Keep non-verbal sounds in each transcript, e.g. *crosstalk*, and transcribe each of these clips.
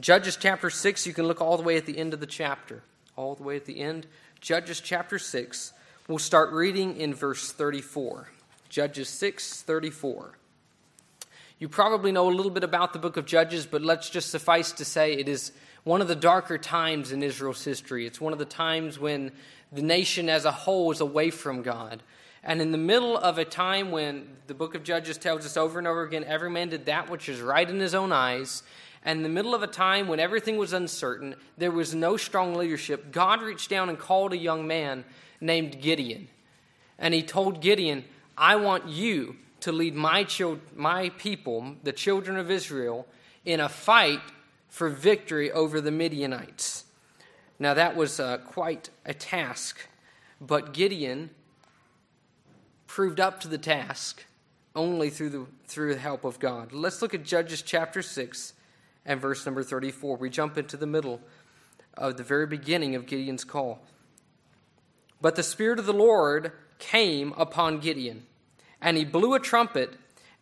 Judges chapter 6, you can look all the way at the end of the chapter. All the way at the end. Judges chapter 6. We'll start reading in verse 34. Judges 6 34. You probably know a little bit about the book of Judges, but let's just suffice to say it is one of the darker times in Israel's history. It's one of the times when the nation as a whole is away from God. And in the middle of a time when the book of Judges tells us over and over again, every man did that which is right in his own eyes, and in the middle of a time when everything was uncertain, there was no strong leadership, God reached down and called a young man named Gideon. And he told Gideon, I want you to lead my, my people, the children of Israel, in a fight for victory over the Midianites. Now, that was uh, quite a task, but Gideon proved up to the task only through the, through the help of God. Let's look at Judges chapter 6 and verse number 34. We jump into the middle of the very beginning of Gideon's call. But the Spirit of the Lord came upon Gideon, and he blew a trumpet,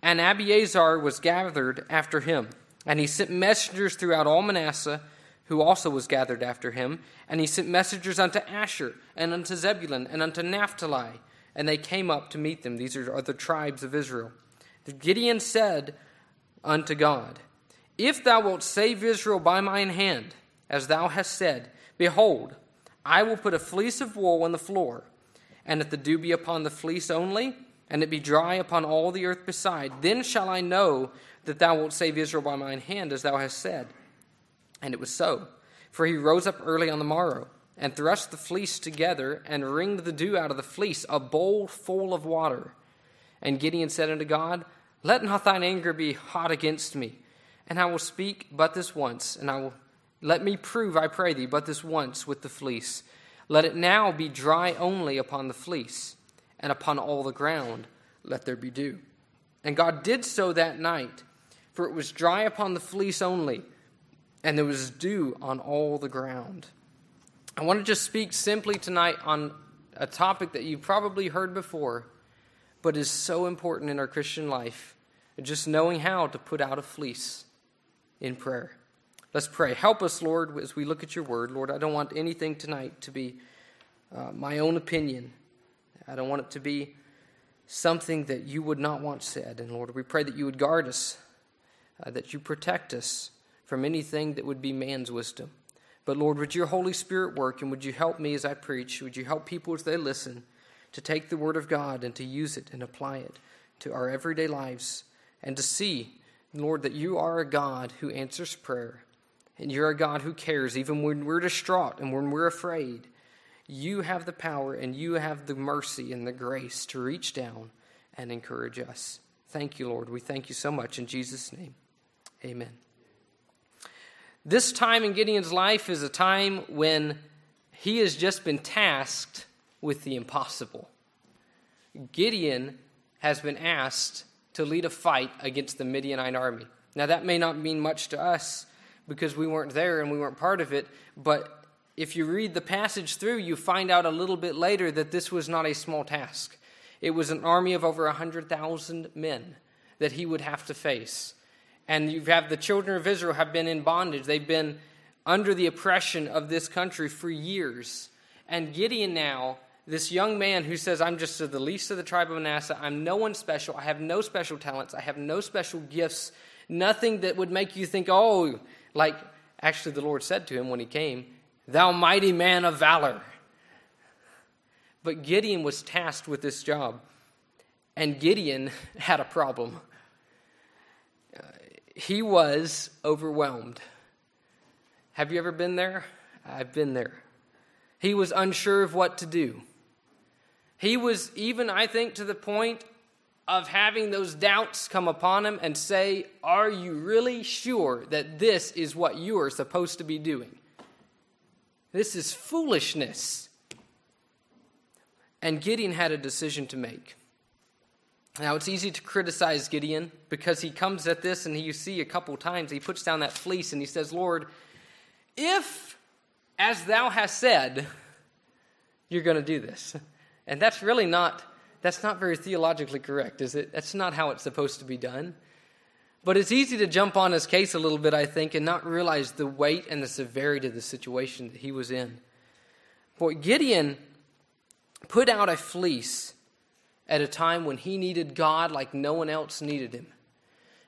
and Abiezer was gathered after him. And he sent messengers throughout all Manasseh, who also was gathered after him. And he sent messengers unto Asher, and unto Zebulun, and unto Naphtali. And they came up to meet them. These are the tribes of Israel. Gideon said unto God, If thou wilt save Israel by mine hand, as thou hast said, behold, I will put a fleece of wool on the floor, and if the dew be upon the fleece only, and it be dry upon all the earth beside, then shall I know that thou wilt save Israel by mine hand, as thou hast said. And it was so. For he rose up early on the morrow, and thrust the fleece together, and wringed the dew out of the fleece, a bowl full of water. And Gideon said unto God, Let not thine anger be hot against me, and I will speak but this once, and I will let me prove, I pray thee, but this once with the fleece. Let it now be dry only upon the fleece, and upon all the ground let there be dew. And God did so that night for it was dry upon the fleece only, and there was dew on all the ground. I want to just speak simply tonight on a topic that you've probably heard before, but is so important in our Christian life just knowing how to put out a fleece in prayer. Let's pray. Help us, Lord, as we look at your word. Lord, I don't want anything tonight to be uh, my own opinion. I don't want it to be something that you would not want said. And Lord, we pray that you would guard us uh, that you protect us from anything that would be man's wisdom. But Lord, would your Holy Spirit work and would you help me as I preach? Would you help people as they listen to take the Word of God and to use it and apply it to our everyday lives and to see, Lord, that you are a God who answers prayer and you're a God who cares even when we're distraught and when we're afraid. You have the power and you have the mercy and the grace to reach down and encourage us. Thank you, Lord. We thank you so much in Jesus' name. Amen. This time in Gideon's life is a time when he has just been tasked with the impossible. Gideon has been asked to lead a fight against the Midianite army. Now, that may not mean much to us because we weren't there and we weren't part of it, but if you read the passage through, you find out a little bit later that this was not a small task. It was an army of over 100,000 men that he would have to face and you have the children of Israel have been in bondage. They've been under the oppression of this country for years. And Gideon now, this young man who says, I'm just the least of the tribe of Manasseh, I'm no one special, I have no special talents, I have no special gifts, nothing that would make you think, oh, like actually the Lord said to him when he came, Thou mighty man of valor. But Gideon was tasked with this job, and Gideon *laughs* had a problem uh, he was overwhelmed. Have you ever been there? I've been there. He was unsure of what to do. He was even, I think, to the point of having those doubts come upon him and say, Are you really sure that this is what you are supposed to be doing? This is foolishness. And Gideon had a decision to make. Now, it's easy to criticize Gideon because he comes at this and you see a couple times he puts down that fleece and he says, Lord, if, as thou hast said, you're going to do this. *laughs* And that's really not, that's not very theologically correct, is it? That's not how it's supposed to be done. But it's easy to jump on his case a little bit, I think, and not realize the weight and the severity of the situation that he was in. Boy, Gideon put out a fleece at a time when he needed God like no one else needed him.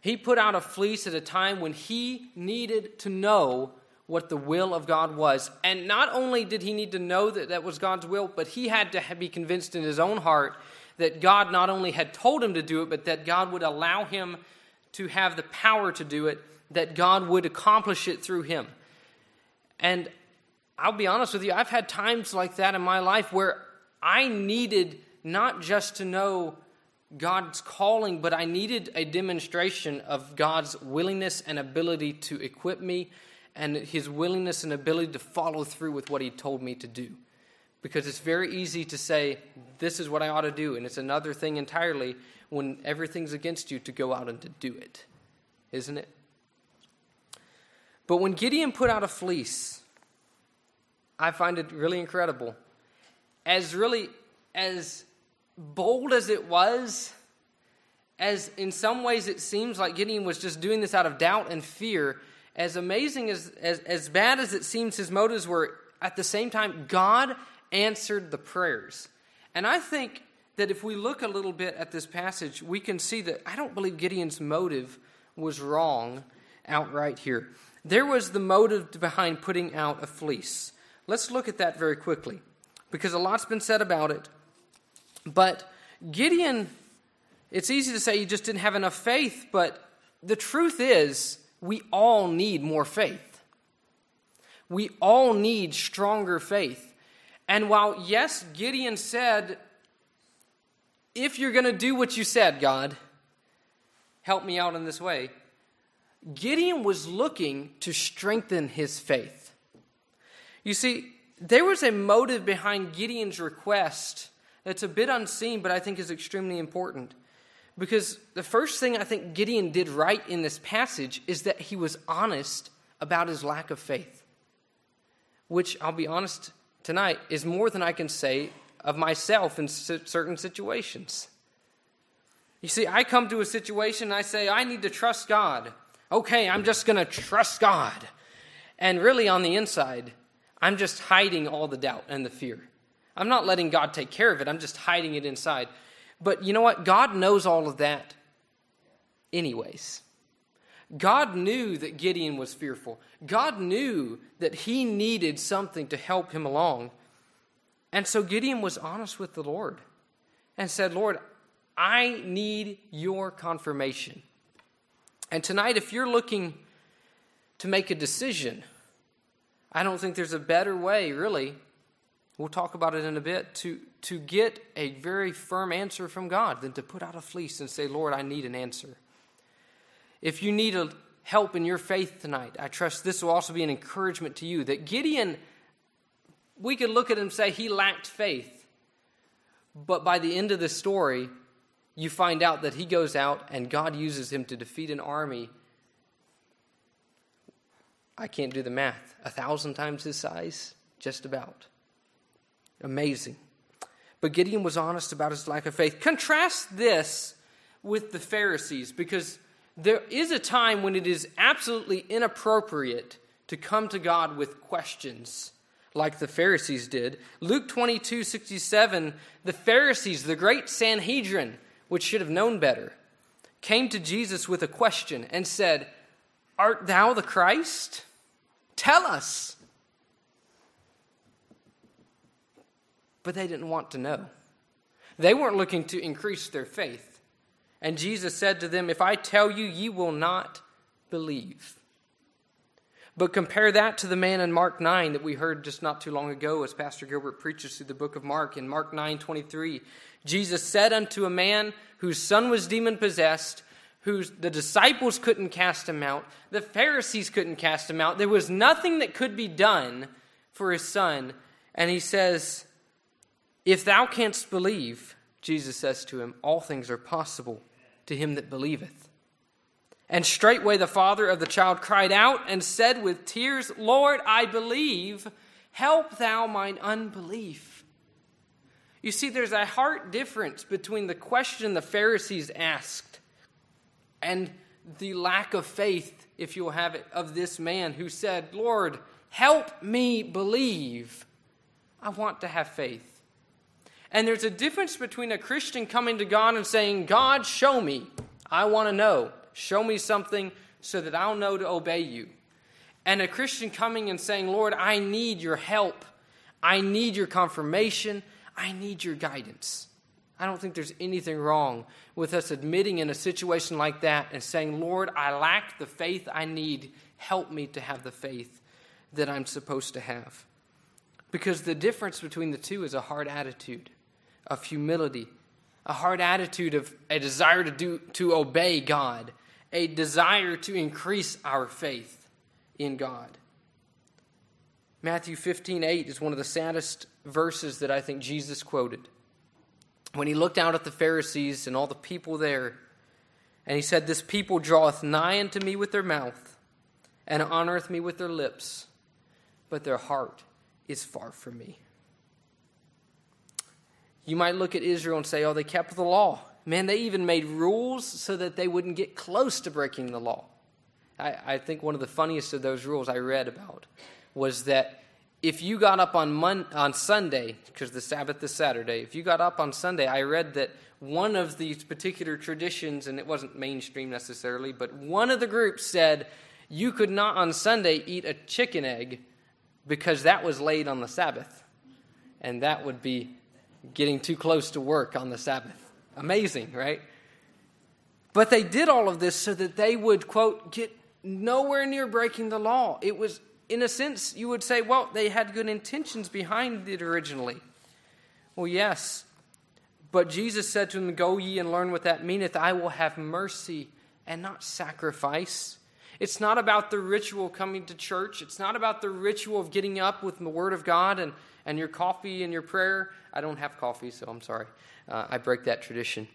He put out a fleece at a time when he needed to know what the will of God was. And not only did he need to know that that was God's will, but he had to be convinced in his own heart that God not only had told him to do it, but that God would allow him to have the power to do it, that God would accomplish it through him. And I'll be honest with you, I've had times like that in my life where I needed not just to know God's calling, but I needed a demonstration of God's willingness and ability to equip me and his willingness and ability to follow through with what he told me to do. Because it's very easy to say, this is what I ought to do, and it's another thing entirely when everything's against you to go out and to do it, isn't it? But when Gideon put out a fleece, I find it really incredible. As really as bold as it was, as in some ways it seems like Gideon was just doing this out of doubt and fear, as amazing as, as, as bad as it seems his motives were, at the same time, God answered the prayers. And I think that if we look a little bit at this passage, we can see that I don't believe Gideon's motive was wrong outright here. There was the motive behind putting out a fleece. Let's look at that very quickly because a lot's been said about it. But Gideon, it's easy to say he just didn't have enough faith, but the truth is, we all need more faith. We all need stronger faith. And while, yes, Gideon said, if you're going to do what you said, God, help me out in this way, Gideon was looking to strengthen his faith. You see, there was a motive behind Gideon's request that's a bit unseen, but I think is extremely important. Because the first thing I think Gideon did right in this passage is that he was honest about his lack of faith. Which, I'll be honest tonight, is more than I can say of myself in certain situations. You see, I come to a situation and I say, I need to trust God. Okay, I'm just going to trust God. And really, on the inside, I'm just hiding all the doubt and the fear. I'm not letting God take care of it, I'm just hiding it inside. But you know what? God knows all of that, anyways. God knew that Gideon was fearful. God knew that he needed something to help him along. And so Gideon was honest with the Lord and said, Lord, I need your confirmation. And tonight, if you're looking to make a decision, I don't think there's a better way, really. We'll talk about it in a bit to, to get a very firm answer from God than to put out a fleece and say, Lord, I need an answer. If you need a help in your faith tonight, I trust this will also be an encouragement to you that Gideon, we could look at him and say he lacked faith. But by the end of the story, you find out that he goes out and God uses him to defeat an army. I can't do the math. A thousand times his size? Just about. Amazing. But Gideon was honest about his lack of faith. Contrast this with the Pharisees because there is a time when it is absolutely inappropriate to come to God with questions like the Pharisees did. Luke 22 67, the Pharisees, the great Sanhedrin, which should have known better, came to Jesus with a question and said, Art thou the Christ? Tell us. But they didn't want to know. They weren't looking to increase their faith. And Jesus said to them, If I tell you, ye will not believe. But compare that to the man in Mark 9 that we heard just not too long ago as Pastor Gilbert preaches through the book of Mark. In Mark 9 23, Jesus said unto a man whose son was demon possessed, whose the disciples couldn't cast him out, the Pharisees couldn't cast him out. There was nothing that could be done for his son. And he says, If thou canst believe, Jesus says to him, all things are possible to him that believeth. And straightway the father of the child cried out and said with tears, Lord, I believe, help thou mine unbelief. You see, there's a heart difference between the question the Pharisees asked and the lack of faith, if you'll have it, of this man who said, Lord, help me believe. I want to have faith. And there's a difference between a Christian coming to God and saying, God, show me. I want to know. Show me something so that I'll know to obey you. And a Christian coming and saying, Lord, I need your help. I need your confirmation. I need your guidance. I don't think there's anything wrong with us admitting in a situation like that and saying, Lord, I lack the faith I need. Help me to have the faith that I'm supposed to have. Because the difference between the two is a hard attitude of humility, a hard attitude of a desire to do to obey God, a desire to increase our faith in God. Matthew 15, 8 is one of the saddest verses that I think Jesus quoted. When he looked out at the Pharisees and all the people there, and he said, This people draweth nigh unto me with their mouth, and honoreth me with their lips, but their heart is far from me. You might look at Israel and say, oh, they kept the law. Man, they even made rules so that they wouldn't get close to breaking the law. I, I think one of the funniest of those rules I read about was that if you got up on, Mon- on Sunday, because the Sabbath is Saturday, if you got up on Sunday, I read that one of these particular traditions, and it wasn't mainstream necessarily, but one of the groups said you could not on Sunday eat a chicken egg because that was laid on the Sabbath. And that would be getting too close to work on the Sabbath. Amazing, right? But they did all of this so that they would, quote, get nowhere near breaking the law. It was, in a sense, you would say, well, they had good intentions behind it originally. Well, yes. But Jesus said to them, Go ye and learn what that meaneth. I will have mercy and not sacrifice. It's not about the ritual coming to church. It's not about the ritual of getting up with the Word of God and, and your coffee and your prayer. I don't have coffee, so I'm sorry. Uh, I break that tradition.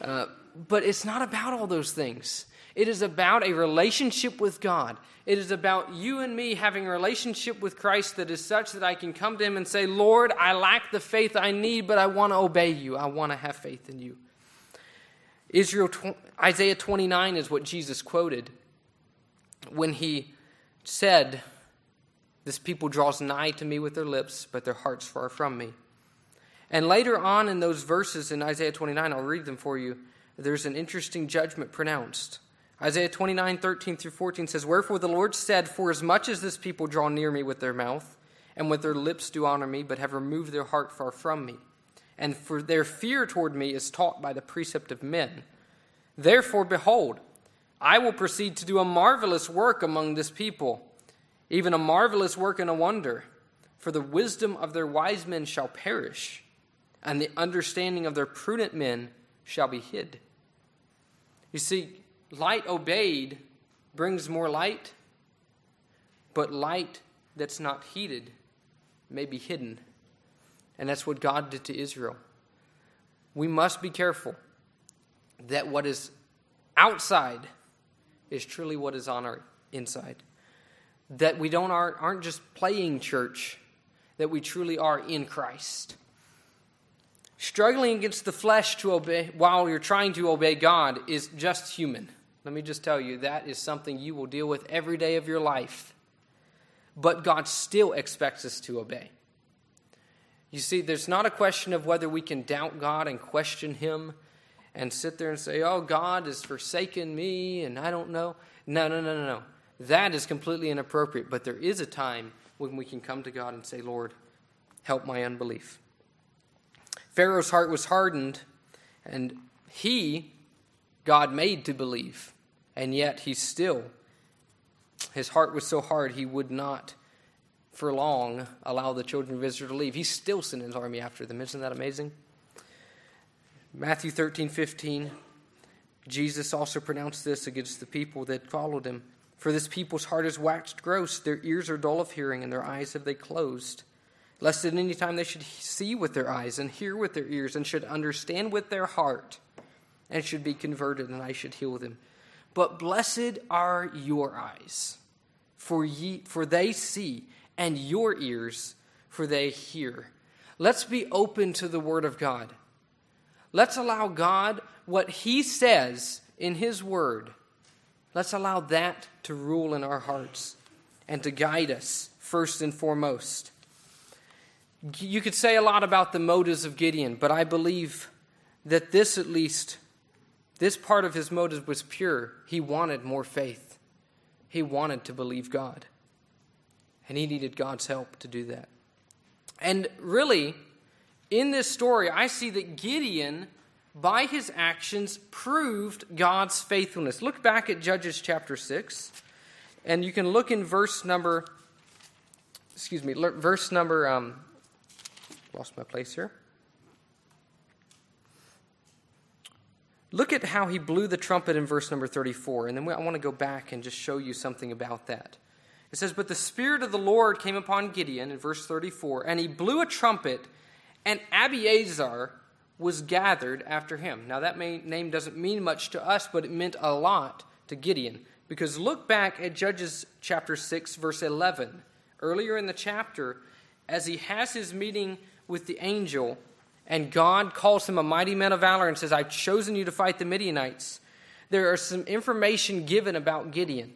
Uh, but it's not about all those things. It is about a relationship with God. It is about you and me having a relationship with Christ that is such that I can come to Him and say, Lord, I lack the faith I need, but I want to obey you. I want to have faith in you. Israel, Isaiah 29 is what Jesus quoted when he said, This people draws nigh to me with their lips, but their hearts far from me. And later on in those verses in Isaiah 29, I'll read them for you, there's an interesting judgment pronounced. Isaiah 29, 13 through 14 says, Wherefore the Lord said, For as much as this people draw near me with their mouth, and with their lips do honor me, but have removed their heart far from me, and for their fear toward me is taught by the precept of men. Therefore, behold, I will proceed to do a marvelous work among this people, even a marvelous work and a wonder. For the wisdom of their wise men shall perish, and the understanding of their prudent men shall be hid. You see, light obeyed brings more light, but light that's not heeded may be hidden. And that's what God did to Israel. We must be careful that what is outside is truly what is on our inside. That we don't aren't, aren't just playing church, that we truly are in Christ. Struggling against the flesh to obey while you're trying to obey God is just human. Let me just tell you that is something you will deal with every day of your life. But God still expects us to obey. You see, there's not a question of whether we can doubt God and question Him and sit there and say, oh, God has forsaken me and I don't know. No, no, no, no, no. That is completely inappropriate. But there is a time when we can come to God and say, Lord, help my unbelief. Pharaoh's heart was hardened, and he, God made to believe, and yet he still, his heart was so hard he would not for long allow the children of Israel to leave. He still sent his army after them. Isn't that amazing? Matthew 13, 15, Jesus also pronounced this against the people that followed him. For this people's heart is waxed gross, their ears are dull of hearing, and their eyes have they closed. Lest at any time they should see with their eyes, and hear with their ears, and should understand with their heart, and should be converted, and I should heal them. But blessed are your eyes, for, ye, for they see, and your ears, for they hear. Let's be open to the Word of God. Let's allow God what He says in His Word Let's allow that to rule in our hearts and to guide us first and foremost. You could say a lot about the motives of Gideon, but I believe that this, at least, this part of his motive was pure. He wanted more faith, he wanted to believe God, and he needed God's help to do that. And really, in this story, I see that Gideon by his actions, proved God's faithfulness. Look back at Judges chapter 6, and you can look in verse number, excuse me, verse number, um, lost my place here. Look at how he blew the trumpet in verse number 34, and then I want to go back and just show you something about that. It says, But the Spirit of the Lord came upon Gideon in verse 34, and he blew a trumpet, and Abiezer, was gathered after him. Now, that may, name doesn't mean much to us, but it meant a lot to Gideon. Because look back at Judges chapter 6, verse 11. Earlier in the chapter, as he has his meeting with the angel, and God calls him a mighty man of valor and says, I've chosen you to fight the Midianites, there are some information given about Gideon.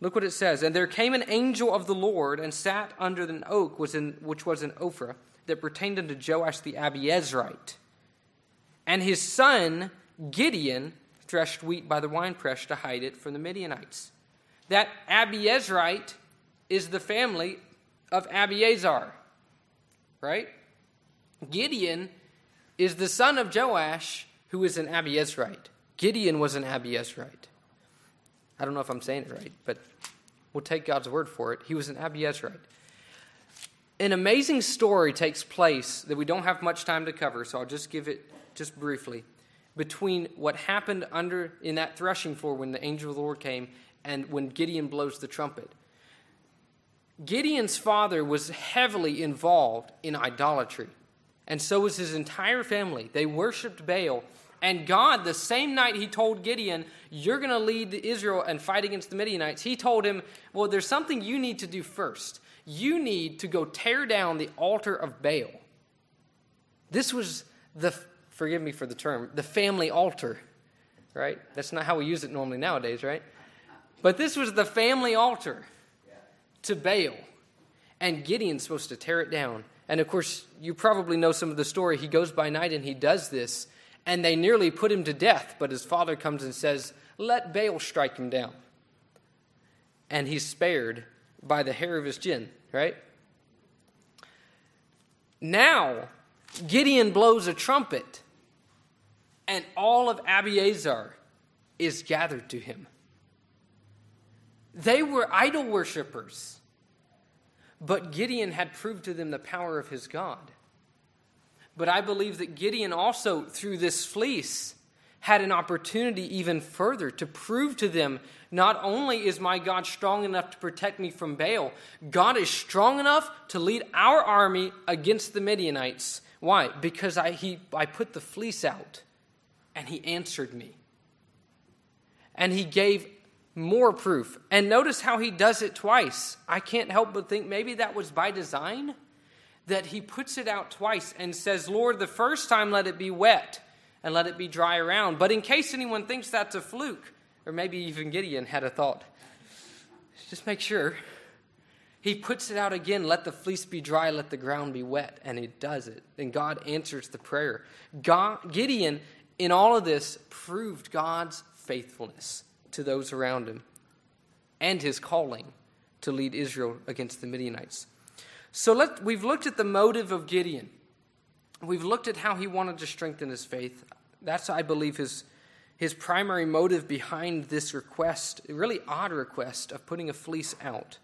Look what it says. And there came an angel of the Lord and sat under an oak which was in Ophrah that pertained unto Joash the Abiezrite. And his son, Gideon, threshed wheat by the winepress to hide it from the Midianites. That Abiezrite is the family of Abiezer, right? Gideon is the son of Joash, who is an Abiezrite. Gideon was an Abiezrite. I don't know if I'm saying it right, but we'll take God's word for it. He was an Abiezrite. An amazing story takes place that we don't have much time to cover, so I'll just give it just briefly, between what happened under in that threshing floor when the angel of the Lord came and when Gideon blows the trumpet. Gideon's father was heavily involved in idolatry, and so was his entire family. They worshiped Baal. And God, the same night he told Gideon, You're going to lead Israel and fight against the Midianites, he told him, Well, there's something you need to do first. You need to go tear down the altar of Baal. This was the forgive me for the term, the family altar, right? That's not how we use it normally nowadays, right? But this was the family altar to Baal. And Gideon's supposed to tear it down. And of course, you probably know some of the story. He goes by night and he does this, and they nearly put him to death. But his father comes and says, Let Baal strike him down. And he's spared by the hair of his chin, right? Now, Gideon blows a trumpet and all of Abiezer is gathered to him. They were idol worshippers, but Gideon had proved to them the power of his God. But I believe that Gideon also, through this fleece, had an opportunity even further to prove to them not only is my God strong enough to protect me from Baal, God is strong enough to lead our army against the Midianites. Why? Because I, he, I put the fleece out and he answered me. And he gave more proof. And notice how he does it twice. I can't help but think maybe that was by design, that he puts it out twice and says, Lord, the first time let it be wet and let it be dry around. But in case anyone thinks that's a fluke, or maybe even Gideon had a thought, just make sure. He puts it out again, let the fleece be dry, let the ground be wet, and he does it. And God answers the prayer. God, Gideon in all of this, proved God's faithfulness to those around him and his calling to lead Israel against the Midianites. So let, we've looked at the motive of Gideon. We've looked at how he wanted to strengthen his faith. That's, I believe, his, his primary motive behind this request, really odd request of putting a fleece out.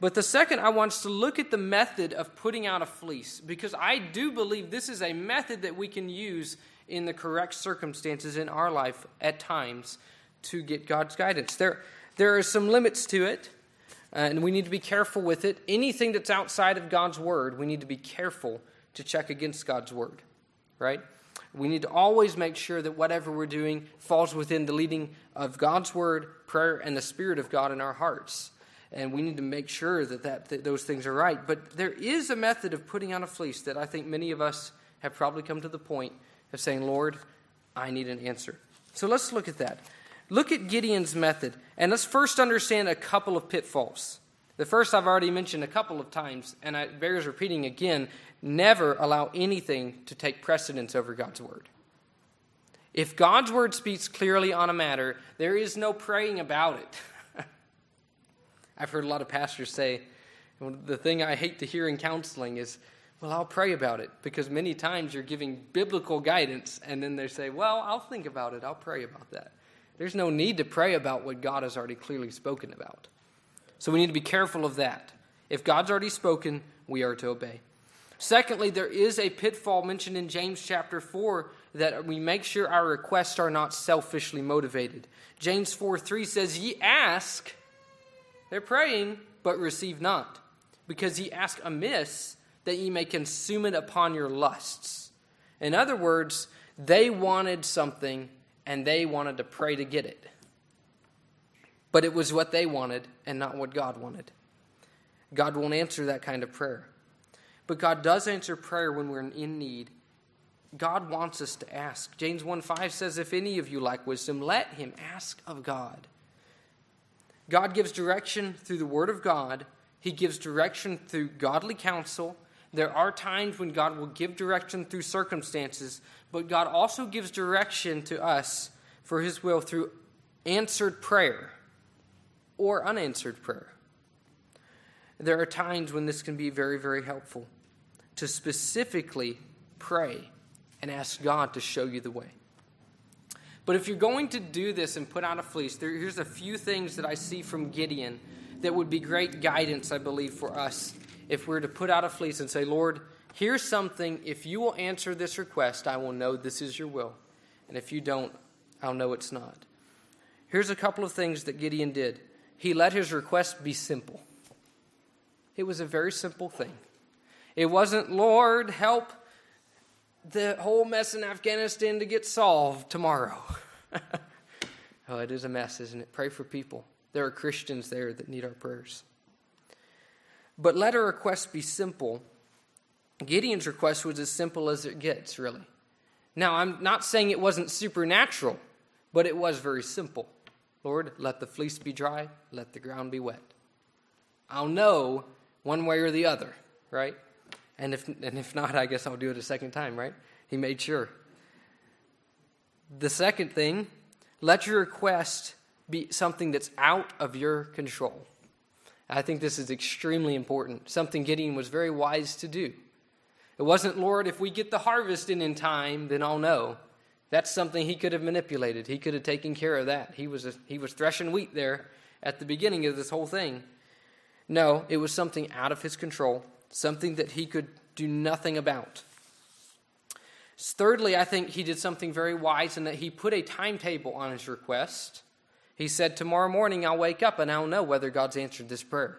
But the second, I want us to look at the method of putting out a fleece, because I do believe this is a method that we can use in the correct circumstances in our life at times to get God's guidance. There, there are some limits to it, uh, and we need to be careful with it. Anything that's outside of God's word, we need to be careful to check against God's word, right? We need to always make sure that whatever we're doing falls within the leading of God's word, prayer, and the Spirit of God in our hearts. And we need to make sure that, that, that those things are right. But there is a method of putting on a fleece that I think many of us have probably come to the point of saying, Lord, I need an answer. So let's look at that. Look at Gideon's method, and let's first understand a couple of pitfalls. The first I've already mentioned a couple of times, and it bears repeating again never allow anything to take precedence over God's word. If God's word speaks clearly on a matter, there is no praying about it. *laughs* I've heard a lot of pastors say, the thing I hate to hear in counseling is, well, I'll pray about it, because many times you're giving biblical guidance, and then they say, well, I'll think about it, I'll pray about that. There's no need to pray about what God has already clearly spoken about. So we need to be careful of that. If God's already spoken, we are to obey. Secondly, there is a pitfall mentioned in James chapter 4 that we make sure our requests are not selfishly motivated. James 4 3 says, Ye ask, they're praying, but receive not, because ye ask amiss that ye may consume it upon your lusts. In other words, they wanted something and they wanted to pray to get it. But it was what they wanted and not what God wanted. God won't answer that kind of prayer. But God does answer prayer when we're in need. God wants us to ask. James 1 5 says, If any of you lack wisdom, let him ask of God. God gives direction through the Word of God, He gives direction through godly counsel. There are times when God will give direction through circumstances, but God also gives direction to us for His will through answered prayer or unanswered prayer. There are times when this can be very, very helpful to specifically pray and ask God to show you the way. But if you're going to do this and put out a fleece, there, here's a few things that I see from Gideon that would be great guidance, I believe, for us if we're to put out a fleece and say, Lord, here's something. If you will answer this request, I will know this is your will. And if you don't, I'll know it's not. Here's a couple of things that Gideon did. He let his request be simple. It was a very simple thing. It wasn't, Lord, help the whole mess in Afghanistan to get solved tomorrow. *laughs* oh, it is a mess, isn't it? Pray for people. There are Christians there that need our prayers. But let our request be simple. Gideon's request was as simple as it gets, really. Now, I'm not saying it wasn't supernatural, but it was very simple. Lord, let the fleece be dry, let the ground be wet. I'll know one way or the other, right? And if, and if not, I guess I'll do it a second time, right? He made sure. The second thing, let your request be something that's out of your control. I think this is extremely important. Something Gideon was very wise to do. It wasn't, Lord, if we get the harvest in in time, then I'll know. That's something he could have manipulated. He could have taken care of that. He was, a, he was threshing wheat there at the beginning of this whole thing. No, it was something out of his control, something that he could do nothing about. Thirdly, I think he did something very wise in that he put a timetable on his request. He said, Tomorrow morning I'll wake up and I'll know whether God's answered this prayer.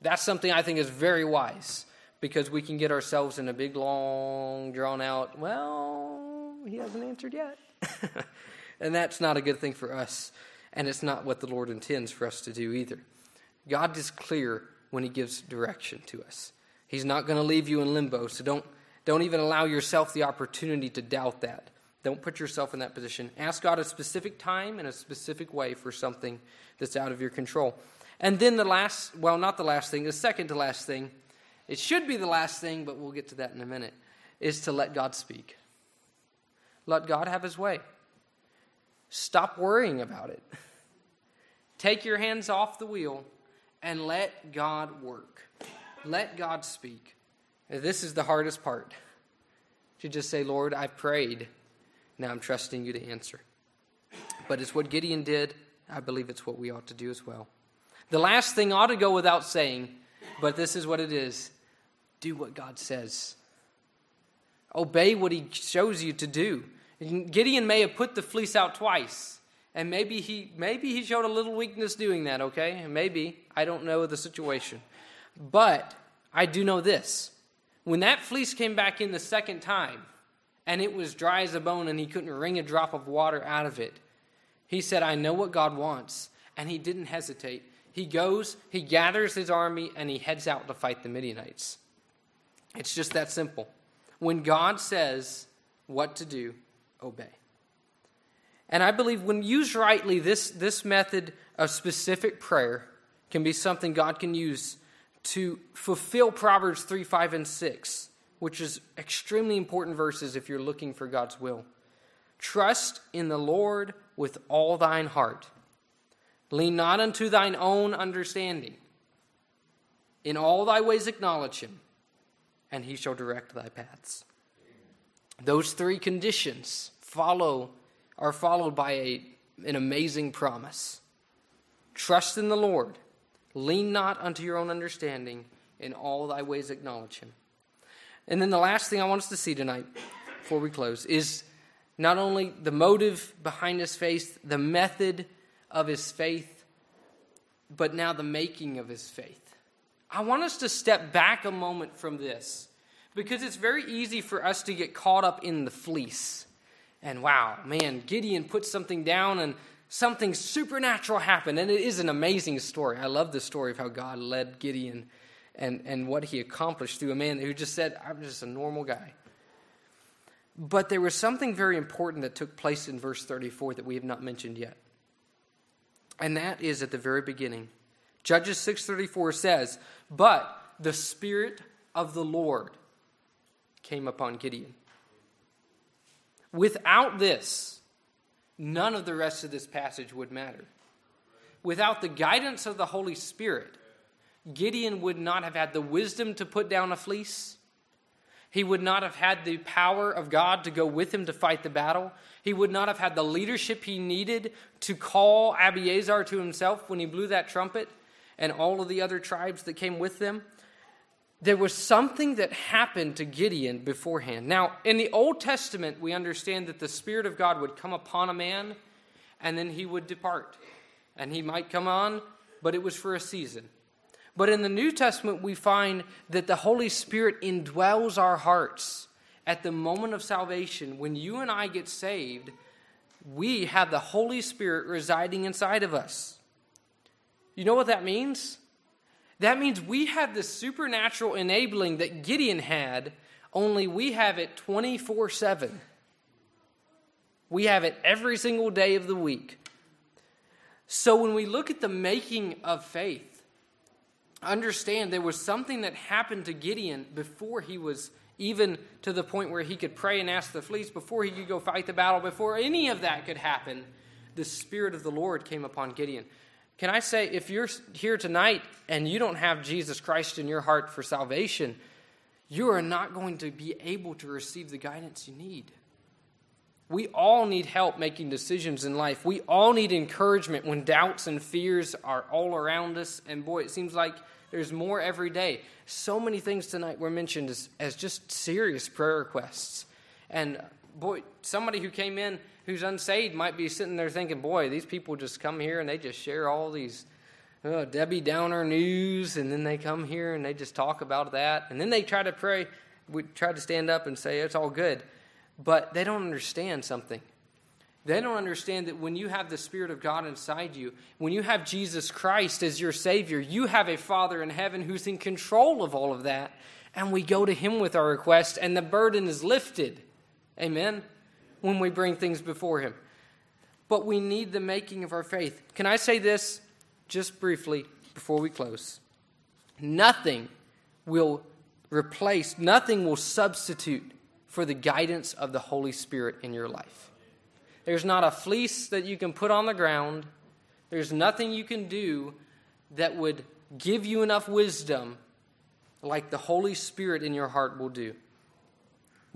That's something I think is very wise because we can get ourselves in a big, long, drawn out, well, he hasn't answered yet. *laughs* and that's not a good thing for us. And it's not what the Lord intends for us to do either. God is clear when he gives direction to us. He's not going to leave you in limbo, so don't, don't even allow yourself the opportunity to doubt that. Don't put yourself in that position. Ask God a specific time and a specific way for something that's out of your control. And then the last, well, not the last thing, the second to last thing, it should be the last thing, but we'll get to that in a minute, is to let God speak. Let God have his way. Stop worrying about it. Take your hands off the wheel and let God work. Let God speak. This is the hardest part. To just say, Lord, I've prayed. Now I'm trusting you to answer. But it's what Gideon did. I believe it's what we ought to do as well. The last thing ought to go without saying, but this is what it is do what God says. Obey what he shows you to do. Gideon may have put the fleece out twice, and maybe he maybe he showed a little weakness doing that, okay? Maybe. I don't know the situation. But I do know this. When that fleece came back in the second time, and it was dry as a bone, and he couldn't wring a drop of water out of it, he said, I know what God wants. And he didn't hesitate. He goes, he gathers his army, and he heads out to fight the Midianites. It's just that simple. When God says what to do, obey. And I believe when used rightly, this, this method of specific prayer can be something God can use to fulfill Proverbs 3, 5, and 6, which is extremely important verses if you're looking for God's will. Trust in the Lord with all thine heart. Lean not unto thine own understanding. In all thy ways acknowledge him, and he shall direct thy paths. Those three conditions follow are followed by a, an amazing promise. Trust in the Lord. Lean not unto your own understanding. In all thy ways acknowledge him. And then the last thing I want us to see tonight, before we close, is not only the motive behind his faith, the method of his faith, but now the making of his faith. I want us to step back a moment from this because it's very easy for us to get caught up in the fleece. And wow, man, Gideon put something down and something supernatural happened. And it is an amazing story. I love the story of how God led Gideon and, and what he accomplished through a man who just said, I'm just a normal guy. But there was something very important that took place in verse 34 that we have not mentioned yet. And that is at the very beginning. Judges 6:34 says, "But the spirit of the Lord came upon Gideon." Without this, none of the rest of this passage would matter. Without the guidance of the Holy Spirit, Gideon would not have had the wisdom to put down a fleece. He would not have had the power of God to go with him to fight the battle. He would not have had the leadership he needed to call Abiezer to himself when he blew that trumpet and all of the other tribes that came with them there was something that happened to Gideon beforehand. Now, in the Old Testament, we understand that the Spirit of God would come upon a man and then he would depart. And he might come on, but it was for a season. But in the New Testament, we find that the Holy Spirit indwells our hearts at the moment of salvation. When you and I get saved, we have the Holy Spirit residing inside of us. You know what that means? That means we have the supernatural enabling that Gideon had, only we have it 24 7. We have it every single day of the week. So when we look at the making of faith, understand there was something that happened to Gideon before he was even to the point where he could pray and ask the fleece, before he could go fight the battle, before any of that could happen. The Spirit of the Lord came upon Gideon. Can I say, if you're here tonight and you don't have Jesus Christ in your heart for salvation, you are not going to be able to receive the guidance you need. We all need help making decisions in life. We all need encouragement when doubts and fears are all around us. And boy, it seems like there's more every day. So many things tonight were mentioned as, as just serious prayer requests. And boy, somebody who came in who's unsaved might be sitting there thinking, boy, these people just come here and they just share all these uh, Debbie Downer news, and then they come here and they just talk about that. And then they try to pray, we try to stand up and say, it's all good. But they don't understand something. They don't understand that when you have the Spirit of God inside you, when you have Jesus Christ as your Savior, you have a Father in heaven who's in control of all of that. And we go to Him with our request, and the burden is lifted. Amen when we bring things before Him. But we need the making of our faith. Can I say this just briefly before we close? Nothing will replace, nothing will substitute for the guidance of the Holy Spirit in your life. There's not a fleece that you can put on the ground, there's nothing you can do that would give you enough wisdom like the Holy Spirit in your heart will do.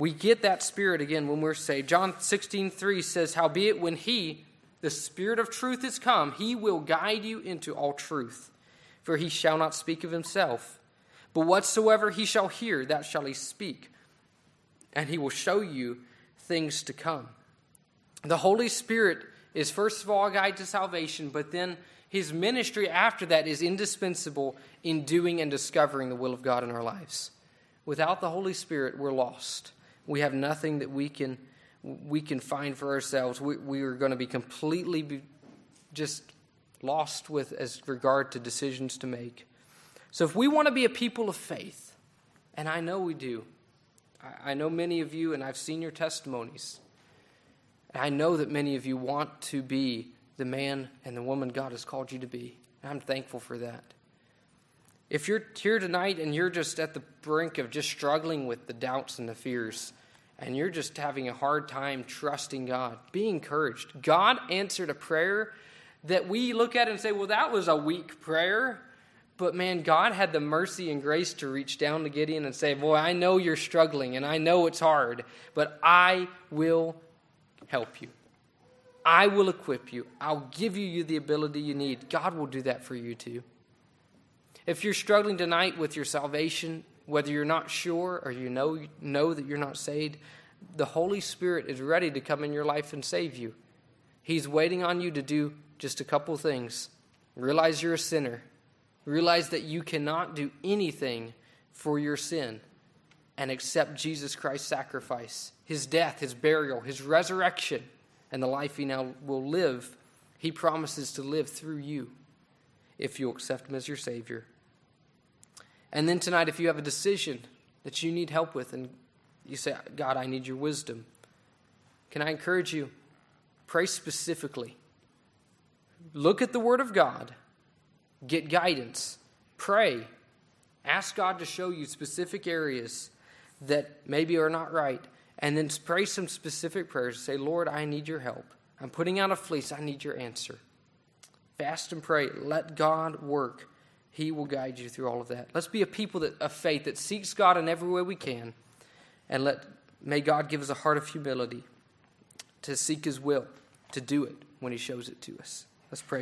We get that spirit again when we're saved. John 16, 3 says, Howbeit when he, the Spirit of truth, is come, he will guide you into all truth. For he shall not speak of himself, but whatsoever he shall hear, that shall he speak. And he will show you things to come. The Holy Spirit is, first of all, a guide to salvation, but then his ministry after that is indispensable in doing and discovering the will of God in our lives. Without the Holy Spirit, we're lost. We have nothing that we can we can find for ourselves. We, we are going to be completely be just lost with as regard to decisions to make. So if we want to be a people of faith, and I know we do, I, I know many of you, and I've seen your testimonies. And I know that many of you want to be the man and the woman God has called you to be. And I'm thankful for that. If you're here tonight and you're just at the brink of just struggling with the doubts and the fears, and you're just having a hard time trusting God, be encouraged. God answered a prayer that we look at and say, well, that was a weak prayer. But man, God had the mercy and grace to reach down to Gideon and say, Boy, I know you're struggling and I know it's hard, but I will help you. I will equip you. I'll give you the ability you need. God will do that for you too. If you're struggling tonight with your salvation, whether you're not sure or you know, know that you're not saved, the Holy Spirit is ready to come in your life and save you. He's waiting on you to do just a couple things. Realize you're a sinner. Realize that you cannot do anything for your sin and accept Jesus Christ's sacrifice, his death, his burial, his resurrection, and the life he now will live. He promises to live through you if you accept him as your Savior. And then tonight, if you have a decision that you need help with and you say, God, I need your wisdom, can I encourage you? Pray specifically. Look at the Word of God, get guidance, pray, ask God to show you specific areas that maybe are not right, and then pray some specific prayers. Say, Lord, I need your help. I'm putting out a fleece. I need your answer. Fast and pray. Let God work. He will guide you through all of that. Let's be a people that, of faith that seeks God in every way we can. And let may God give us a heart of humility to seek his will, to do it when he shows it to us. Let's pray.